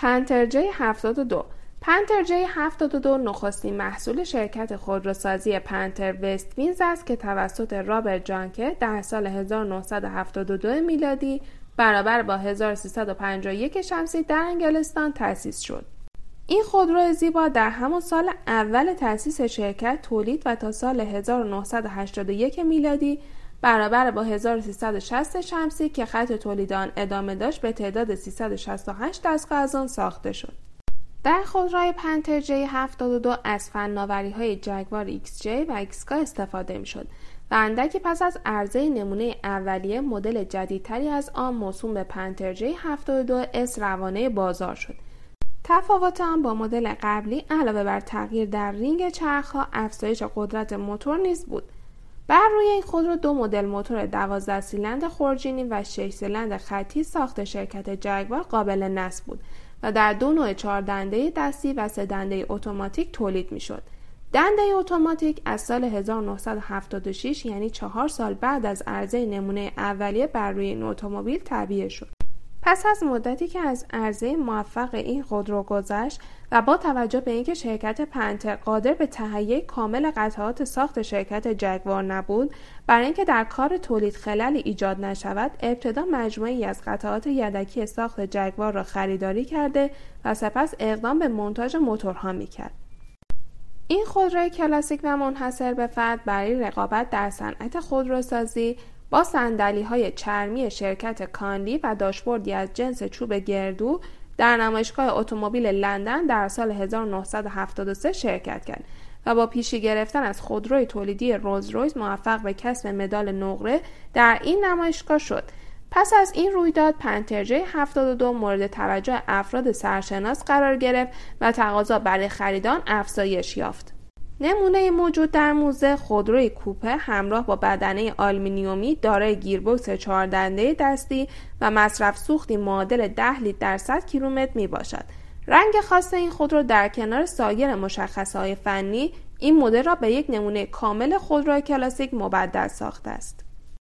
پنتر جی 72 پنتر جی 72 نخستین محصول شرکت خودروسازی پنتر وست وینز است که توسط رابرت جانکه در سال 1972 میلادی برابر با 1351 شمسی در انگلستان تأسیس شد. این خودرو زیبا در همان سال اول تأسیس شرکت تولید و تا سال 1981 میلادی برابر با 1360 شمسی که خط تولید آن ادامه داشت به تعداد 368 دستگاه از آن ساخته شد. در خودروی پنتر جی 72 از فناوری های جگوار جی و XK استفاده می شد و اندکی پس از عرضه نمونه اولیه مدل جدیدتری از آن موسوم به پنتر جی 72 اس روانه بازار شد. تفاوت آن با مدل قبلی علاوه بر تغییر در رینگ چرخها افزایش قدرت موتور نیز بود. بر روی این خودرو دو مدل موتور 12 سیلندر خورجینی و 6 سیلندر خطی ساخت شرکت جگوار قابل نصب بود و در دو نوع چهار دنده دستی و سه دنده اتوماتیک تولید می‌شد. دنده اتوماتیک از سال 1976 یعنی چهار سال بعد از عرضه نمونه اولیه بر روی این اتومبیل تعبیه شد. پس از مدتی که از عرضه موفق این خودرو گذشت و با توجه به اینکه شرکت پنتر قادر به تهیه کامل قطعات ساخت شرکت جگوار نبود برای اینکه در کار تولید خللی ایجاد نشود ابتدا مجموعی از قطعات یدکی ساخت جگوار را خریداری کرده و سپس اقدام به منتاج موتورها می‌کرد. این خودروی کلاسیک و منحصر به فرد برای رقابت در صنعت خودروسازی با سندلی های چرمی شرکت کانلی و داشبوردی از جنس چوب گردو در نمایشگاه اتومبیل لندن در سال 1973 شرکت کرد و با پیشی گرفتن از خودروی تولیدی روز رویز موفق به کسب مدال نقره در این نمایشگاه شد. پس از این رویداد پنتر جی 72 مورد توجه افراد سرشناس قرار گرفت و تقاضا برای خرید آن افزایش یافت. نمونه موجود در موزه خودروی کوپه همراه با بدنه آلومینیومی دارای گیربکس چهار دنده دستی و مصرف سوختی معادل 10 لیتر در 100 کیلومتر می باشد. رنگ خاص این خودرو در کنار سایر مشخصه های فنی این مدل را به یک نمونه کامل خودرو کلاسیک مبدل ساخته است.